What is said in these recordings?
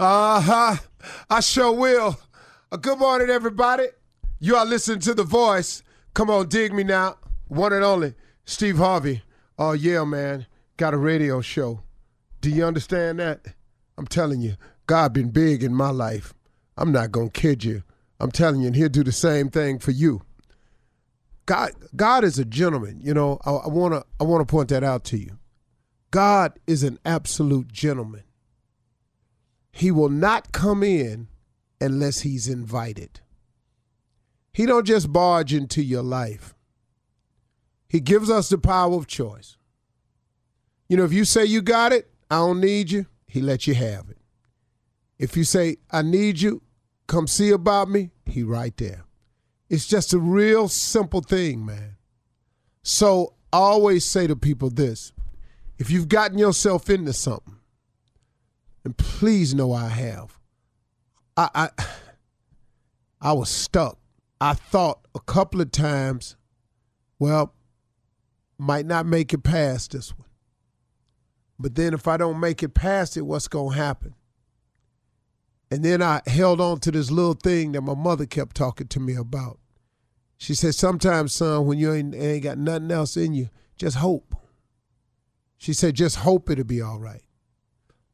Uh huh. I sure will. Uh, good morning, everybody. You are listening to The Voice. Come on, dig me now. One and only, Steve Harvey. Oh, yeah, man. Got a radio show. Do you understand that? I'm telling you, God been big in my life. I'm not going to kid you. I'm telling you, and he'll do the same thing for you. God, God is a gentleman. You know, I, I wanna, I wanna point that out to you. God is an absolute gentleman. He will not come in unless he's invited. He don't just barge into your life. He gives us the power of choice. You know, if you say you got it, I don't need you, he lets you have it. If you say, I need you, come see about me, he right there. It's just a real simple thing, man. So I always say to people this if you've gotten yourself into something, and please know I have. I, I I was stuck. I thought a couple of times, well, might not make it past this one. But then if I don't make it past it, what's gonna happen? And then I held on to this little thing that my mother kept talking to me about. She said, Sometimes, son, when you ain't, ain't got nothing else in you, just hope. She said, just hope it'll be all right.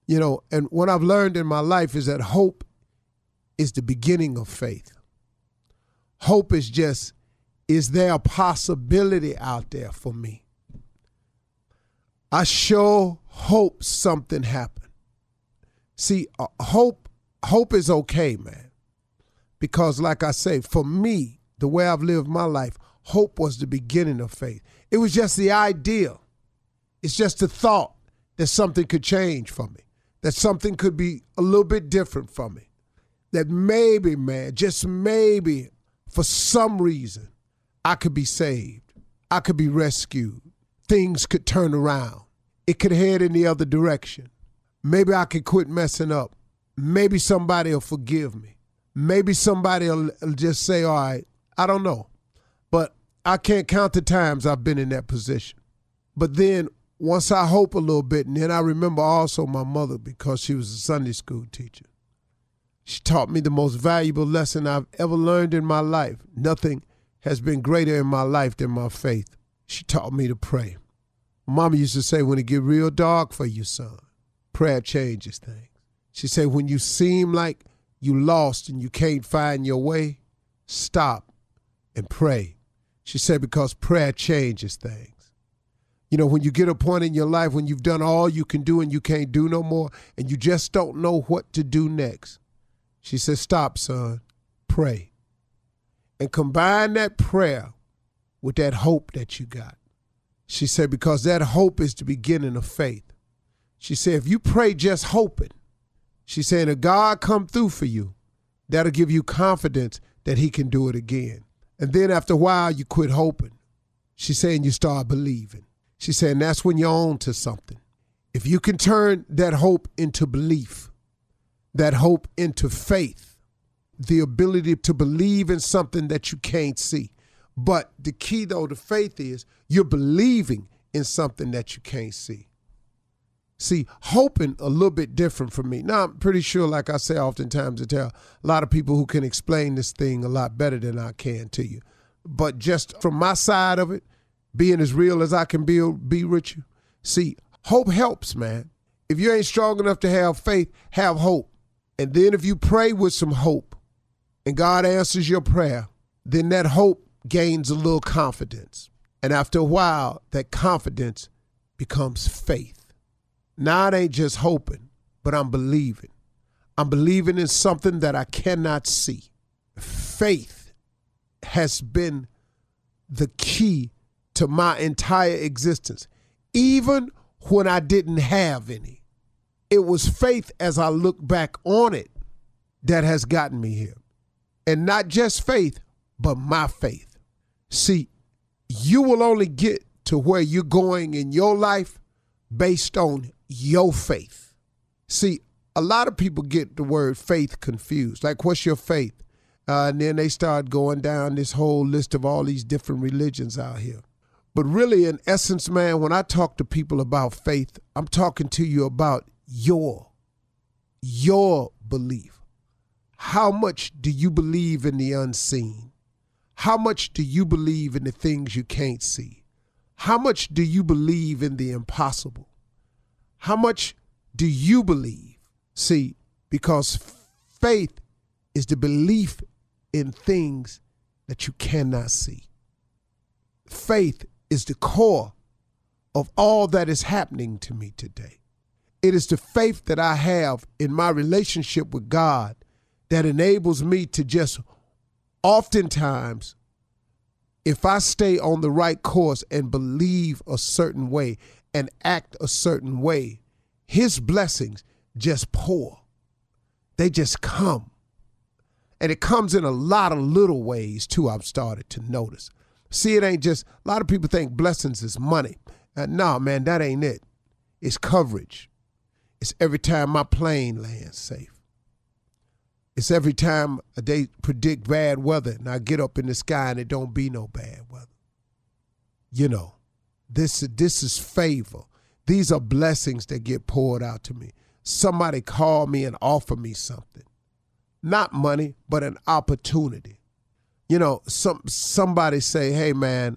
You know, and what I've learned in my life is that hope is the beginning of faith. Hope is just, is there a possibility out there for me? I sure hope something happen. See, uh, hope hope is okay, man. Because like I say, for me, the way I've lived my life, hope was the beginning of faith. It was just the idea. It's just the thought that something could change for me that something could be a little bit different from it. That maybe, man, just maybe, for some reason, I could be saved. I could be rescued. Things could turn around. It could head in the other direction. Maybe I could quit messing up. Maybe somebody will forgive me. Maybe somebody will just say, all right, I don't know. But I can't count the times I've been in that position. But then once I hope a little bit, and then I remember also my mother because she was a Sunday school teacher. She taught me the most valuable lesson I've ever learned in my life. Nothing has been greater in my life than my faith. She taught me to pray. Mama used to say, when it get real dark for you, son, prayer changes things. She said, when you seem like you lost and you can't find your way, stop and pray. She said, because prayer changes things. You know, when you get a point in your life when you've done all you can do and you can't do no more and you just don't know what to do next. She says, Stop, son. Pray. And combine that prayer with that hope that you got. She said, because that hope is the beginning of faith. She said, if you pray just hoping, she said, if God come through for you, that'll give you confidence that he can do it again. And then after a while, you quit hoping. She's saying you start believing. She said, that's when you're on to something. If you can turn that hope into belief, that hope into faith, the ability to believe in something that you can't see. But the key, though, to faith is you're believing in something that you can't see. See, hoping a little bit different from me. Now, I'm pretty sure, like I say oftentimes, I tell a lot of people who can explain this thing a lot better than I can to you. But just from my side of it, being as real as I can be, be with you. See, hope helps, man. If you ain't strong enough to have faith, have hope. And then if you pray with some hope and God answers your prayer, then that hope gains a little confidence. And after a while, that confidence becomes faith. Now it ain't just hoping, but I'm believing. I'm believing in something that I cannot see. Faith has been the key to my entire existence, even when I didn't have any. It was faith as I look back on it that has gotten me here. And not just faith, but my faith. See, you will only get to where you're going in your life based on your faith. See, a lot of people get the word faith confused. Like, what's your faith? Uh, and then they start going down this whole list of all these different religions out here. But really, in essence, man, when I talk to people about faith, I'm talking to you about your, your belief? How much do you believe in the unseen? How much do you believe in the things you can't see? How much do you believe in the impossible? How much do you believe? See, because faith is the belief in things that you cannot see. Faith is the core of all that is happening to me today. It is the faith that I have in my relationship with God that enables me to just oftentimes, if I stay on the right course and believe a certain way and act a certain way, His blessings just pour. They just come. And it comes in a lot of little ways too, I've started to notice. See, it ain't just, a lot of people think blessings is money. Uh, no, man, that ain't it. It's coverage. It's every time my plane lands safe. It's every time they predict bad weather and I get up in the sky and it don't be no bad weather. You know, this this is favor. These are blessings that get poured out to me. Somebody call me and offer me something. Not money, but an opportunity. You know, some somebody say, "Hey man,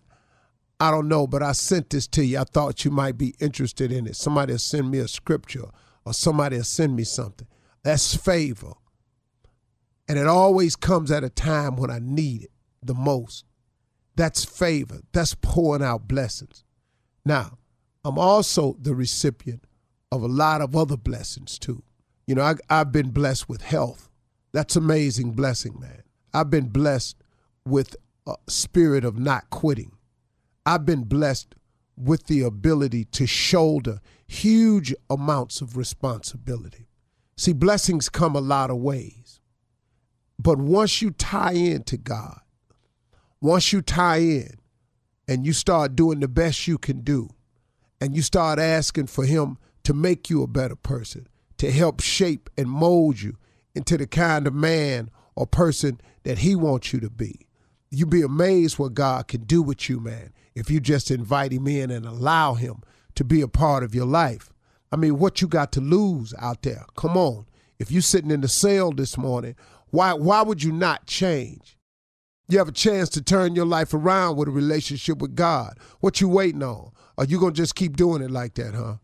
I don't know, but I sent this to you. I thought you might be interested in it." Somebody will send me a scripture or somebody will send me something. That's favor. And it always comes at a time when I need it the most. That's favor. That's pouring out blessings. Now, I'm also the recipient of a lot of other blessings too. You know, I, I've been blessed with health. That's amazing blessing, man. I've been blessed with a spirit of not quitting. I've been blessed with the ability to shoulder huge amounts of responsibility. See, blessings come a lot of ways. But once you tie into God, once you tie in and you start doing the best you can do, and you start asking for Him to make you a better person, to help shape and mold you into the kind of man or person that He wants you to be, you'd be amazed what God can do with you, man, if you just invite Him in and allow Him to be a part of your life. I mean, what you got to lose out there? Come on. If you're sitting in the cell this morning why why would you not change? You have a chance to turn your life around with a relationship with God. What you waiting on? Are you gonna just keep doing it like that, huh?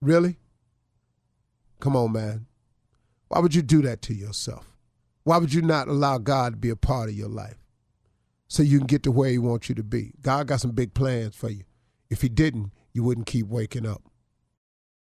Really? Come on, man. Why would you do that to yourself? Why would you not allow God to be a part of your life so you can get to where He wants you to be? God got some big plans for you. If He didn't, you wouldn't keep waking up.